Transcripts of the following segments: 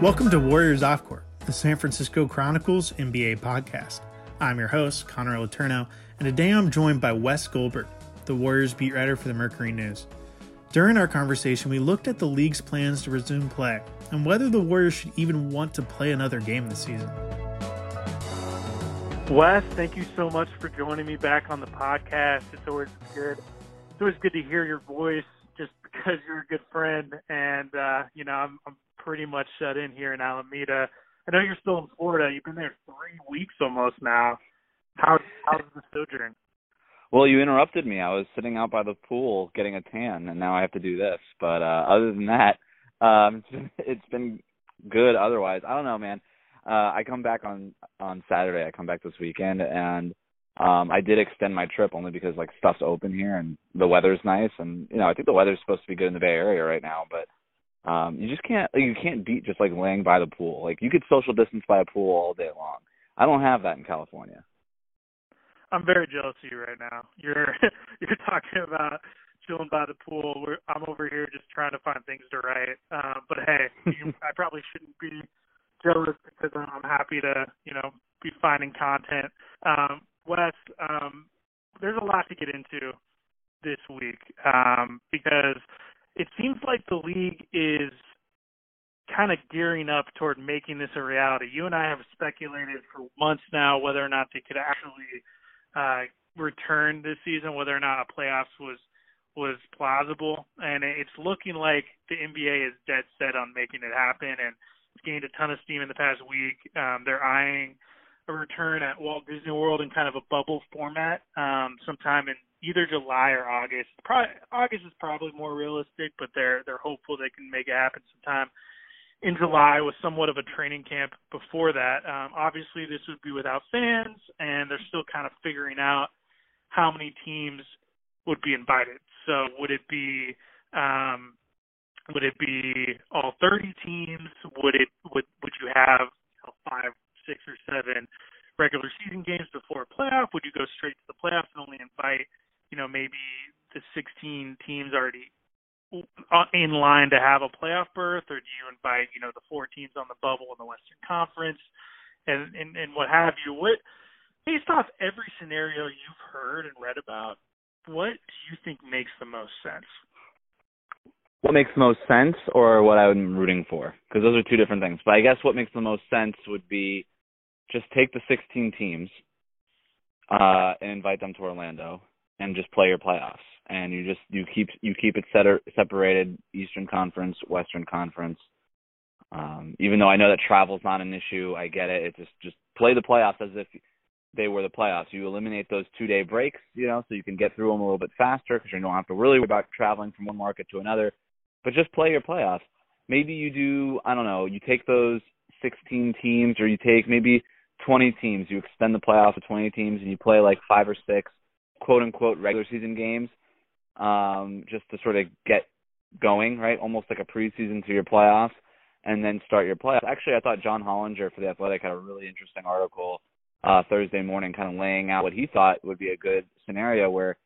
Welcome to Warriors Off Court, the San Francisco Chronicles NBA podcast. I'm your host, Connor Letourneau, and today I'm joined by Wes Goldberg, the Warriors beat writer for the Mercury News. During our conversation, we looked at the league's plans to resume play and whether the Warriors should even want to play another game this season. Wes, thank you so much for joining me back on the podcast. It's always good. It's always good to hear your voice, just because you're a good friend, and uh, you know I'm, I'm pretty much shut in here in Alameda. I know you're still in Florida. You've been there three weeks almost now. How how's the sojourn? Well, you interrupted me. I was sitting out by the pool getting a tan, and now I have to do this. But uh other than that, um, it's been, it's been good. Otherwise, I don't know, man uh I come back on on Saturday. I come back this weekend and um I did extend my trip only because like stuff's open here and the weather's nice and you know, I think the weather's supposed to be good in the Bay Area right now, but um you just can't you can't beat just like laying by the pool. Like you could social distance by a pool all day long. I don't have that in California. I'm very jealous of you right now. You're you're talking about chilling by the pool. We're, I'm over here just trying to find things to write. Uh, but hey, you, I probably shouldn't be jealous because I'm happy to, you know, be finding content. Um, Wes, um, there's a lot to get into this week um, because it seems like the league kind of gearing up toward making this a reality. You and I have speculated for months now whether or not they could actually uh, return this season, whether or not a playoffs was was plausible, and it's looking like the NBA is dead set on making it happen. And it's gained a ton of steam in the past week. Um, they're eyeing a return at Walt Disney World in kind of a bubble format um, sometime in either July or August. Probably, August is probably more realistic, but they're they're hopeful they can make it happen sometime in July with somewhat of a training camp before that. Um, obviously, this would be without fans, and they're still kind of figuring out how many teams would be invited. So would it be um, would it be all 30 teams? Would it would would you have you know, five, six, or seven regular season games before a playoff? Would you go straight to the playoffs and only invite you know maybe the 16 teams already in line to have a playoff berth, or do you invite you know the four teams on the bubble in the Western Conference, and and, and what have you? What based off every scenario you've heard and read about, what do you think makes the most sense? what makes the most sense or what I'm rooting for because those are two different things. But I guess what makes the most sense would be just take the 16 teams uh and invite them to Orlando and just play your playoffs. And you just you keep you keep it set, separated Eastern Conference, Western Conference. Um even though I know that travel's not an issue, I get it. It just just play the playoffs as if they were the playoffs. You eliminate those two day breaks, you know, so you can get through them a little bit faster because you don't have to really worry about traveling from one market to another but just play your playoffs. Maybe you do, I don't know, you take those 16 teams or you take maybe 20 teams, you extend the playoffs to 20 teams and you play like five or six quote unquote regular season games um just to sort of get going, right? Almost like a preseason to your playoffs and then start your playoffs. Actually, I thought John Hollinger for the Athletic had a really interesting article uh Thursday morning kind of laying out what he thought would be a good scenario where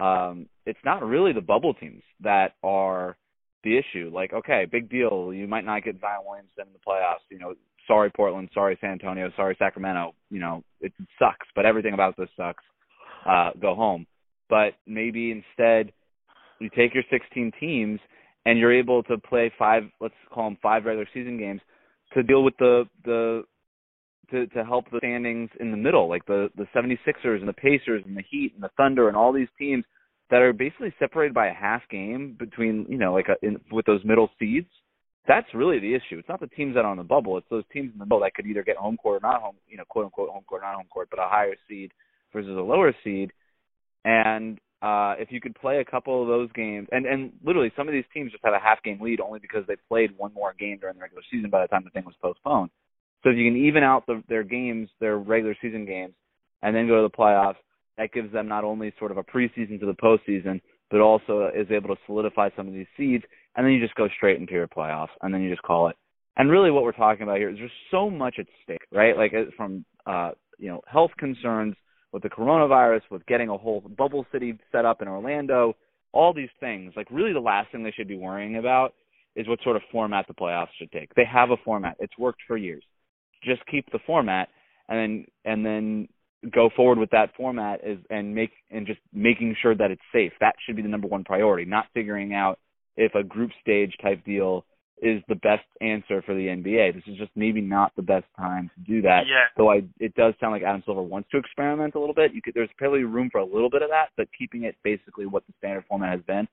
um it's not really the bubble teams that are the issue. Like, okay, big deal. You might not get Zion Williamson in the playoffs. You know, sorry Portland, sorry San Antonio, sorry Sacramento. You know, it sucks, but everything about this sucks. Uh, go home. But maybe instead you take your 16 teams and you're able to play five, let's call them five regular season games to deal with the the to to help the standings in the middle, like the the 76ers and the Pacers and the Heat and the Thunder and all these teams that are basically separated by a half game between you know like a, in, with those middle seeds. That's really the issue. It's not the teams that are on the bubble. It's those teams in the middle that could either get home court or not home, you know, quote unquote home court, or not home court, but a higher seed versus a lower seed. And uh if you could play a couple of those games, and and literally some of these teams just have a half game lead only because they played one more game during the regular season by the time the thing was postponed. So if you can even out the, their games, their regular season games, and then go to the playoffs, that gives them not only sort of a preseason to the postseason, but also is able to solidify some of these seeds, and then you just go straight into your playoffs, and then you just call it. And really, what we're talking about here is there's so much at stake, right? Like from uh, you know health concerns with the coronavirus, with getting a whole bubble city set up in Orlando, all these things. Like really, the last thing they should be worrying about is what sort of format the playoffs should take. They have a format. It's worked for years. Just keep the format and then and then go forward with that format is and make and just making sure that it's safe. That should be the number one priority, not figuring out if a group stage type deal is the best answer for the NBA. This is just maybe not the best time to do that. Yeah. Though I it does sound like Adam Silver wants to experiment a little bit. You could there's probably room for a little bit of that, but keeping it basically what the standard format has been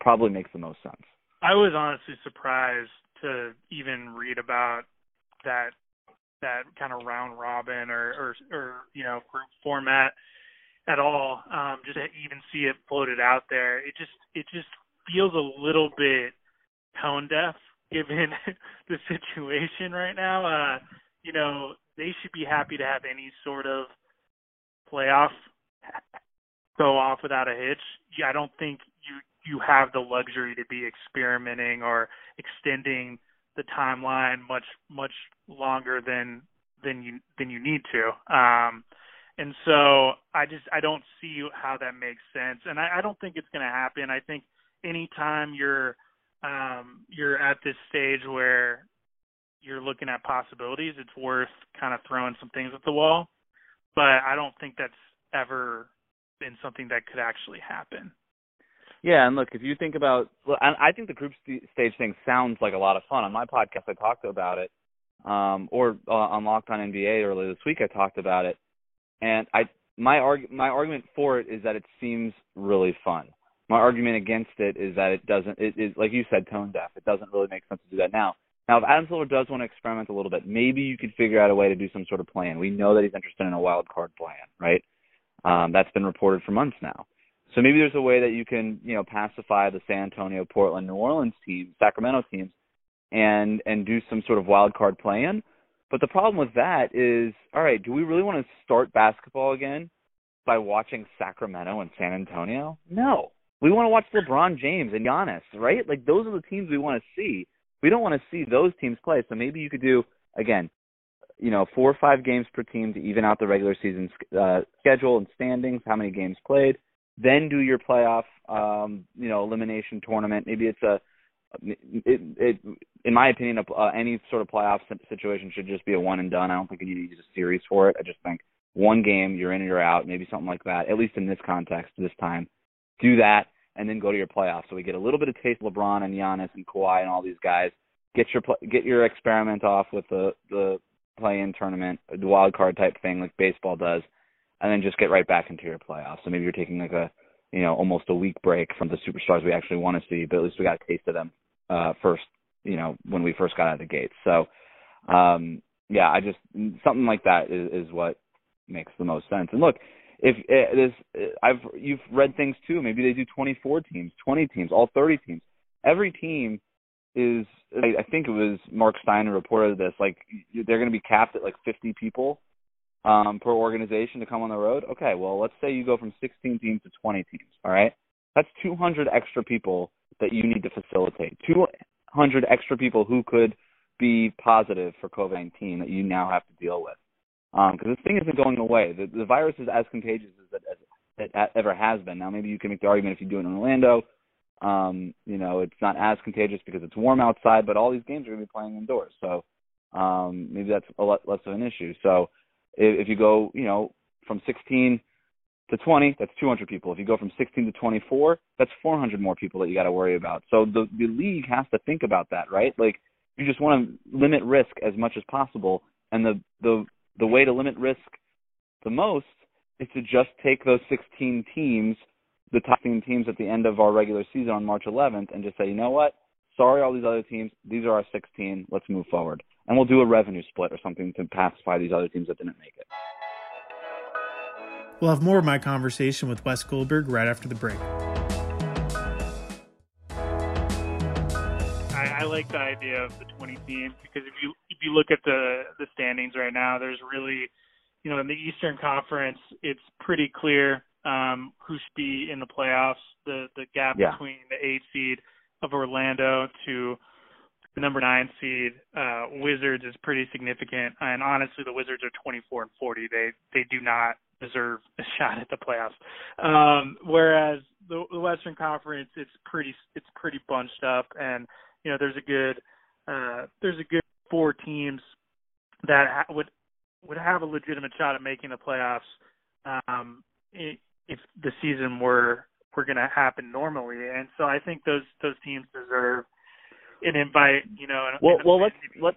probably makes the most sense. I was honestly surprised to even read about that that kind of round robin or or, or you know group format at all. Um, just to even see it floated out there, it just it just feels a little bit tone deaf given the situation right now. Uh, you know, they should be happy to have any sort of playoff go off without a hitch. I don't think you you have the luxury to be experimenting or extending the timeline much much longer than than you than you need to. Um, and so I just I don't see how that makes sense, and I, I don't think it's going to happen. I think anytime you're um, you're at this stage where you're looking at possibilities, it's worth kind of throwing some things at the wall. But I don't think that's ever been something that could actually happen. Yeah, and look, if you think about, well, I think the group stage thing sounds like a lot of fun. On my podcast, I talked about it, um, or uh, on Locked On NBA earlier this week, I talked about it, and I my arg my argument for it is that it seems really fun. My argument against it is that it doesn't. It is like you said, tone deaf. It doesn't really make sense to do that now. Now, if Adam Silver does want to experiment a little bit, maybe you could figure out a way to do some sort of plan. We know that he's interested in a wild card plan, right? Um, that's been reported for months now. So maybe there's a way that you can, you know, pacify the San Antonio, Portland, New Orleans teams, Sacramento teams, and and do some sort of wild card plan. But the problem with that is, all right, do we really want to start basketball again by watching Sacramento and San Antonio? No. We want to watch LeBron James and Giannis, right? Like those are the teams we want to see. We don't want to see those teams play. So maybe you could do again, you know, four or five games per team to even out the regular season uh, schedule and standings, how many games played then do your playoff, um, you know, elimination tournament. Maybe it's a, it, it in my opinion, uh, any sort of playoff situation should just be a one and done. I don't think you need to use a series for it. I just think one game, you're in or you're out, maybe something like that. At least in this context, this time, do that and then go to your playoffs. So we get a little bit of taste of LeBron and Giannis and Kawhi and all these guys. Get your get your experiment off with the the play-in tournament, the wild card type thing like baseball does, and then just get right back into your playoffs. So maybe you're taking like a you know almost a week break from the superstars we actually want to see, but at least we got a taste of them uh first, you know, when we first got out of the gates. So um yeah, I just something like that is, is what makes the most sense. And look, if it is I've you've read things too, maybe they do 24 teams, 20 teams, all 30 teams. Every team is I, I think it was Mark Steiner reported this like they're going to be capped at like 50 people um, per organization to come on the road. Okay, well, let's say you go from 16 teams to 20 teams. All right, that's 200 extra people that you need to facilitate. 200 extra people who could be positive for COVID-19 that you now have to deal with. Because um, this thing isn't going away. The, the virus is as contagious as it, as it ever has been. Now, maybe you can make the argument if you do it in Orlando. Um, you know, it's not as contagious because it's warm outside, but all these games are going to be playing indoors. So um, maybe that's a lot less of an issue. So if you go, you know, from 16 to 20, that's 200 people. If you go from 16 to 24, that's 400 more people that you got to worry about. So the the league has to think about that, right? Like you just want to limit risk as much as possible, and the the the way to limit risk the most is to just take those 16 teams, the top 16 teams at the end of our regular season on March 11th, and just say, you know what? Sorry, all these other teams. These are our 16. Let's move forward and we'll do a revenue split or something to pacify these other teams that didn't make it. We'll have more of my conversation with Wes Goldberg right after the break. I, like the idea of the 20 teams because if you if you look at the the standings right now, there's really, you know, in the Eastern Conference, it's pretty clear um, who should be in the playoffs. The the gap yeah. between the eight seed of Orlando to the number nine seed uh, Wizards is pretty significant, and honestly, the Wizards are 24 and 40. They they do not deserve a shot at the playoffs. Um, whereas the, the Western Conference, it's pretty it's pretty bunched up, and you know there's a good uh, there's a good four teams that ha- would would have a legitimate shot at making the playoffs um, if the season were were going to happen normally. And so I think those those teams deserve an invite. You know. Well, well, let's let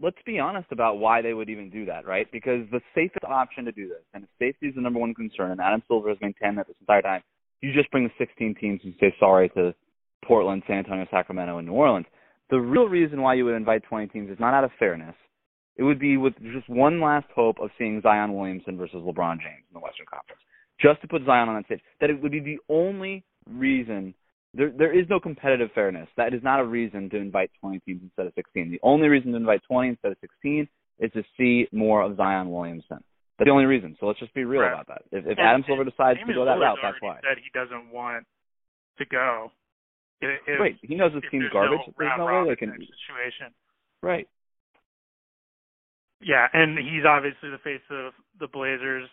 let's be honest about why they would even do that, right? Because the safest option to do this, and safety is the number one concern, and Adam Silver has maintained that this entire time. You just bring the 16 teams and say sorry to Portland, San Antonio, Sacramento, and New Orleans. The real reason why you would invite 20 teams is not out of fairness. It would be with just one last hope of seeing Zion Williamson versus LeBron James in the Western Conference, just to put Zion on that stage. That it would be the only reason. There, there is no competitive fairness. That is not a reason to invite 20 teams instead of 16. The only reason to invite 20 instead of 16 is to see more of Zion Williamson. That's the only reason. So let's just be real right. about that. If, if Adam Silver decides to go that route, that's why. Said he doesn't want to go. If, right. He knows this team's garbage. No There's no way they can. Situation. Right. Yeah, and he's obviously the face of the Blazers.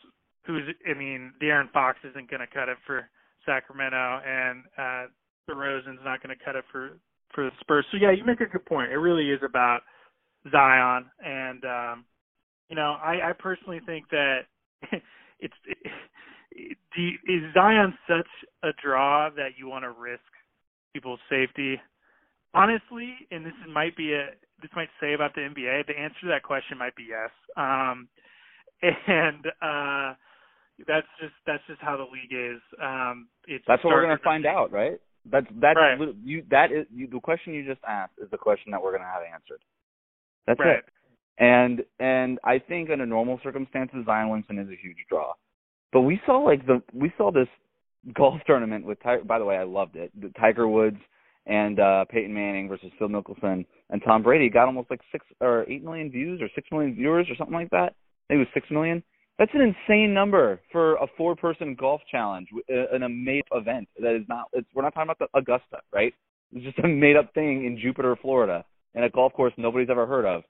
Who's, I mean, De'Aaron Fox isn't going to cut it for Sacramento, and uh DeRozan's not going to cut it for for the Spurs. So yeah, you make a good point. It really is about Zion, and um, you know, I, I personally think that it's it, it, is Zion such a draw that you want to risk people's safety? Honestly, and this might be a this might say about the NBA. The answer to that question might be yes. Um, and uh, that's just that's just how the league is. Um, it's that's what we're going to find out, right? That's that's right. you. That is you, the question you just asked is the question that we're going to have answered. That's right. it. And and I think under normal circumstances, Zion Williamson is a huge draw. But we saw like the we saw this golf tournament with. Tiger. By the way, I loved it. The Tiger Woods and uh Peyton Manning versus Phil Mickelson and Tom Brady got almost like six or eight million views or six million viewers or something like that. I think it was six million. That's an insane number for a four-person golf challenge uh, in a made-up event. That is not. It's, we're not talking about the Augusta, right? It's just a made-up thing in Jupiter, Florida, in a golf course nobody's ever heard of,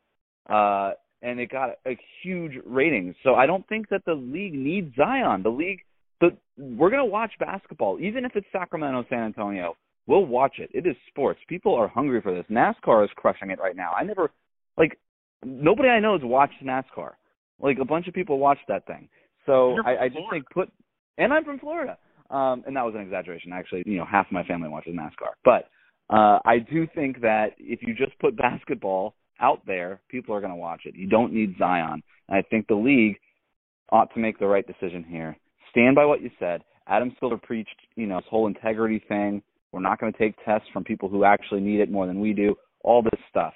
uh, and it got a huge ratings. So I don't think that the league needs Zion. The league, the we're gonna watch basketball, even if it's Sacramento, San Antonio. We'll watch it. It is sports. People are hungry for this. NASCAR is crushing it right now. I never, like, nobody I know has watched NASCAR. Like a bunch of people watch that thing. So I, I just think put, and I'm from Florida. Um, and that was an exaggeration. Actually, you know, half of my family watches NASCAR. But uh, I do think that if you just put basketball out there, people are going to watch it. You don't need Zion. And I think the league ought to make the right decision here. Stand by what you said. Adam Silver preached, you know, this whole integrity thing. We're not going to take tests from people who actually need it more than we do. All this stuff.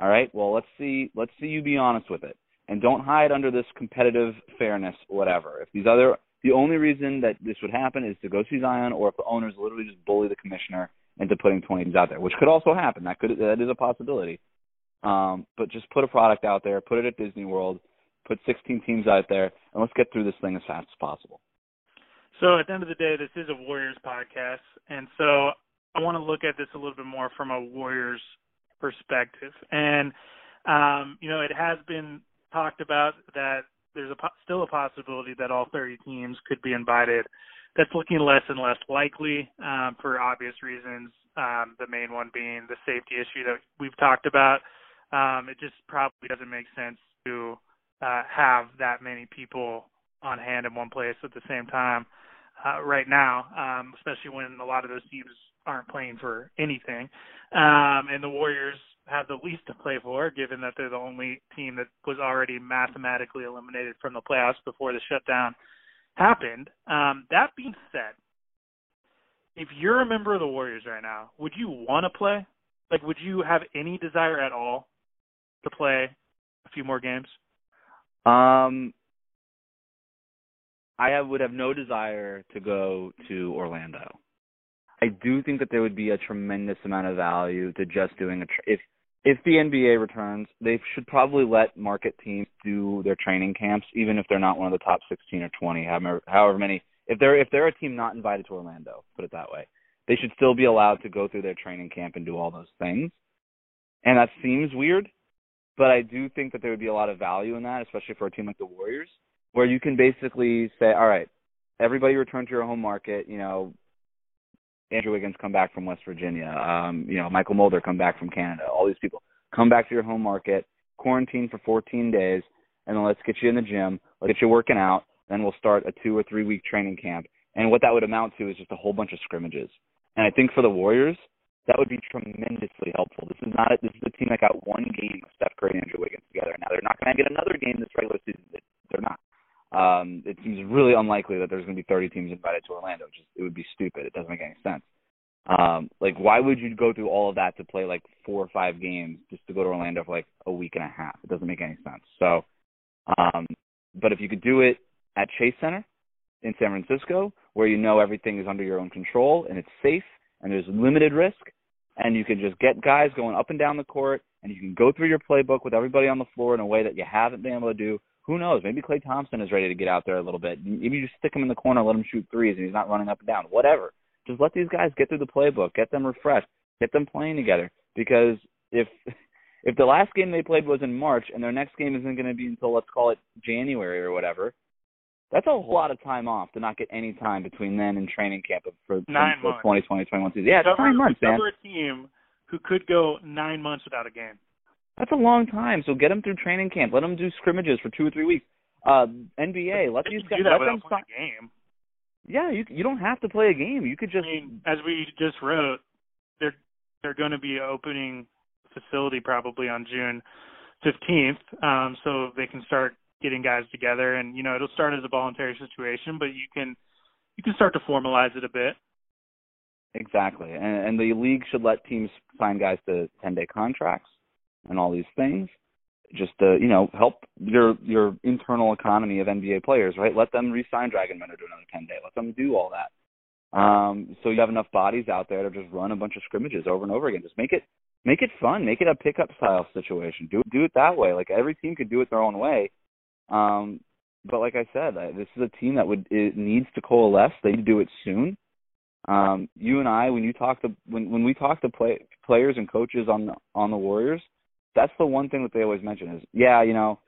All right. Well, let's see. Let's see you be honest with it, and don't hide under this competitive fairness, whatever. If these other, the only reason that this would happen is to go see Zion, or if the owners literally just bully the commissioner into putting 20s out there, which could also happen. That could that is a possibility. Um, but just put a product out there, put it at Disney World, put 16 teams out there, and let's get through this thing as fast as possible. So at the end of the day, this is a Warriors podcast, and so I want to look at this a little bit more from a Warriors perspective. And um, you know, it has been talked about that there's a still a possibility that all 30 teams could be invited. That's looking less and less likely um, for obvious reasons. Um, the main one being the safety issue that we've talked about. Um, it just probably doesn't make sense to uh, have that many people on hand in one place at the same time uh, right now, um, especially when a lot of those teams aren't playing for anything. Um, and the Warriors have the least to play for, given that they're the only team that was already mathematically eliminated from the playoffs before the shutdown happened. Um, that being said, if you're a member of the Warriors right now, would you want to play? Like, would you have any desire at all to play a few more games? Um, I have, would have no desire to go to Orlando. I do think that there would be a tremendous amount of value to just doing a tra- if if the NBA returns, they should probably let market teams do their training camps, even if they're not one of the top 16 or 20, however, however many. If they're if they're a team not invited to Orlando, put it that way, they should still be allowed to go through their training camp and do all those things. And that seems weird, but I do think that there would be a lot of value in that, especially for a team like the Warriors. Where you can basically say, all right, everybody return to your home market. You know, Andrew Wiggins come back from West Virginia. Um, you know, Mychal Mulder come back from Canada. All these people come back to your home market, quarantine for 14 days, and then let's get you in the gym, let's get you working out. Then we'll start a two or three week training camp. And what that would amount to is just a whole bunch of scrimmages. And I think for the Warriors, that would be tremendously helpful. This is not a, this is a team that got one game of Steph Curry and Andrew Wiggins together. Now they're not going to get another game this regular season. They're not. Um, it seems really unlikely that there's going to be 30 teams invited to Orlando. Just it would be stupid. It doesn't make any sense. Um, like why would you go through all of that to play like four or five games just to go to Orlando for like a week and a half? It doesn't make any sense. So, um, but if you could do it at Chase Center in San Francisco, where you know everything is under your own control and it's safe and there's limited risk, and you can just get guys going up and down the court, and you can go through your playbook with everybody on the floor in a way that you haven't been able to do. Who knows? Maybe Klay Thompson is ready to get out there a little bit. Maybe you just stick him in the corner, let him shoot threes, and he's not running up and down. Whatever. Just let these guys get through the playbook, get them refreshed, get them playing together. Because if if the last game they played was in March and their next game isn't going to be until let's call it January or whatever, that's a whole lot of time off to not get any time between then and training camp for, nine for months. 2020 21 season. Yeah, it's cover, nine months, man. cover a team who could go nine months without a game. That's a long time. So get them through training camp. Let them do scrimmages for two or three weeks. Uh, NBA, let these guys let them a game. Yeah, you you don't have to play a game. You could just I mean, as we just wrote, they're they're going to be opening facility probably on June 15th, um, so they can start getting guys together. And you know, it'll start as a voluntary situation, but you can you can start to formalize it a bit. exactly. And, and the league should let teams sign guys to ten day contracts and all these things, just to you know help your your internal economy of NBA players. Right? Let them re-sign Dragan Bender to another ten day. Let them do all that. Um, so you have enough bodies out there to just run a bunch of scrimmages over and over again. Just make it make it fun. Make it a pickup style situation. Do do it that way. Like every team could do it their own way. Um, but like I said, I, this is a team that would it needs to coalesce. They need to do it soon. Um, you and I, when you talk to when when we talk to play, players and coaches on the, on the Warriors, that's the one thing that they always mention is, yeah, you know,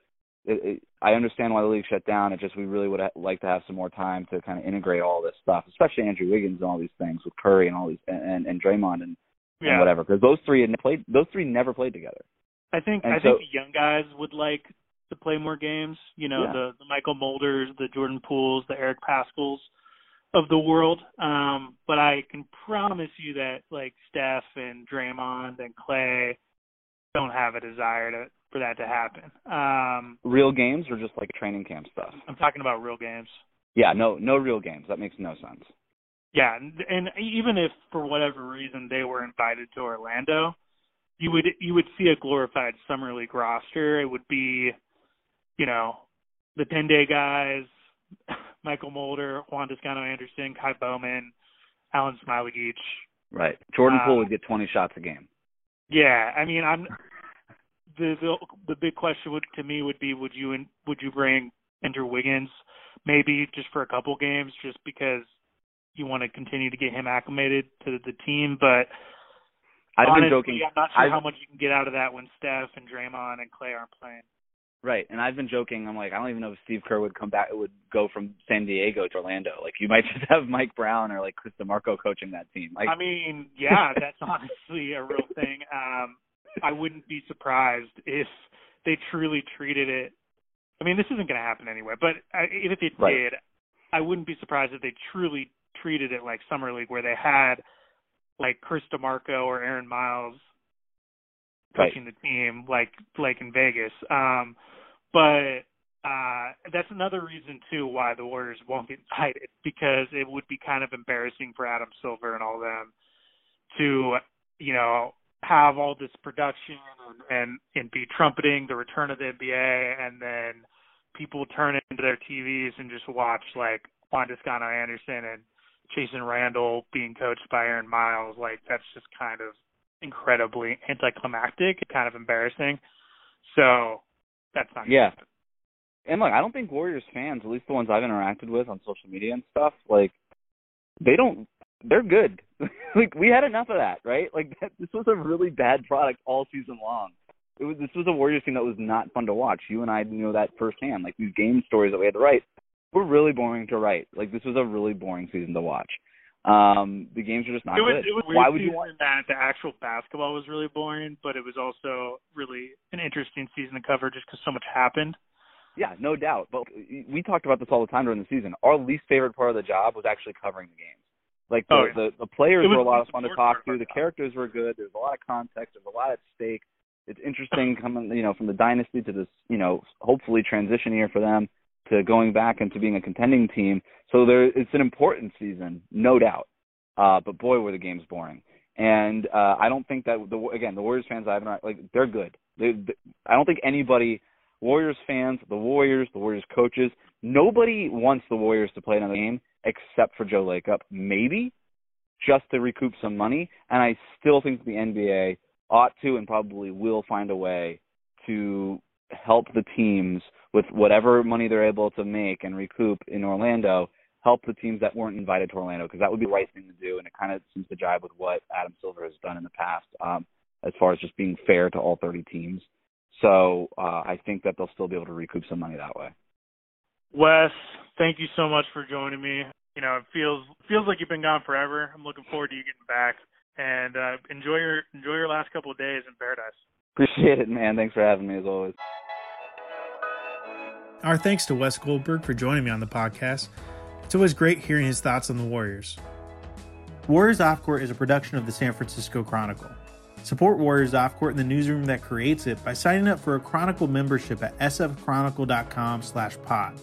it, it, I understand why the league shut down. It just we really would ha- like to have some more time to kind of integrate all this stuff, especially Andrew Wiggins and all these things with Curry and all these and and, and Draymond and, Yeah. and whatever, because those three had played. Those three never played together. I think And I so- think the young guys would like to play more games. You know, Yeah. the the Mychal Mulders, the Jordan Pooles, the Eric Paschalls of the world. Um, but I can promise you that like Steph and Draymond and Klay don't have a desire to for that to happen. Um, Real games or just like training camp stuff. I'm talking about real games. Yeah, no, no real games. That makes no sense. Yeah, and, and even if for whatever reason they were invited to Orlando, you would you would see a glorified summer league roster. It would be, you know, the ten day guys, Mychal Mulder, Juan Toscano Anderson, Ky Bowman, Alen Smailagić. Right. Jordan Uh, Poole would get 20 shots a game. Yeah, I mean, I'm the the the big question would to me would be would you in, would you bring Andrew Wiggins maybe just for a couple games just because you want to continue to get him acclimated to the team, but I've honestly, been joking. I'm not sure I've- how much you can get out of that when Steph and Draymond and Klay aren't playing. Right, and I've been joking. I'm like, I don't even know if Steve Kerr would come back. It would go from San Diego to Orlando. Like, you might just have Mike Brown or like Chris DeMarco coaching that team. Like, I mean, yeah, that's honestly a real thing. Um, I wouldn't be surprised if they truly treated it. I mean, this isn't going to happen anyway, but I, if it Right. did, I wouldn't be surprised if they truly treated it like summer league, where they had like Chris DeMarco or Aaron Miles Right. coaching the team, like like in Vegas. Um, but uh, that's another reason too why the Warriors won't get invited because it would be kind of embarrassing for Adam Silver and all them to you know have all this production and and, and be trumpeting the return of the NBA and then people turn into their TVs and just watch like Juan Toscano Anderson and Jason Randall being coached by Aaron Miles. Like that's just kind of incredibly anticlimactic and kind of embarrassing. So that's not Yeah. happen. and look, I don't think Warriors fans, at least the ones I've interacted with on social media and stuff, like, they don't. They're good. like we had enough of that, right? Like that, this was a really bad product all season long. it was this was a Warriors team that was not fun to watch. You and I know that firsthand. Like these game stories that we had to write were really boring to write. Like this was a really boring season to watch. Um, the games are just not it was, good. It was Why would you want that the actual basketball was really boring, but it was also really an interesting season to cover just because so much happened. Yeah, no doubt. But we talked about this all the time during the season. Our least favorite part of the job was actually covering the games. Like the oh, yeah. the, the players were a lot of fun to talk to. The characters were good. There's a lot of context. There's a lot at stake. It's interesting coming, you know, from the dynasty to this, you know, hopefully transition year for them to going back into being a contending team. So there, it's an important season, no doubt. Uh, but boy, were the games boring. And uh, I don't think that the again the Warriors fans I haven't like they're good. They, they, I don't think anybody Warriors fans, the Warriors, the Warriors coaches, nobody wants the Warriors to play another game except for Joe Lacob. Maybe just to recoup some money. And I still think the NBA ought to and probably will find a way to help the teams with whatever money they're able to make and recoup in Orlando, help the teams that weren't invited to Orlando because that would be the right thing to do. And it kind of seems to jive with what Adam Silver has done in the past um, as far as just being fair to all 30 teams. So uh, I think that they'll still be able to recoup some money that way. Wes, thank you so much for joining me. You know, it feels feels like you've been gone forever. I'm looking forward to you getting back. And uh, enjoy your enjoy your last couple of days in paradise. Appreciate it, man. Thanks for having me as always. Our thanks to Wes Goldberg for joining me on the podcast. It's always great hearing his thoughts on the Warriors. Warriors Off Court is a production of the San Francisco Chronicle. Support Warriors Off Court in the newsroom that creates it by signing up for a Chronicle membership at sfchronicle.com slash pod.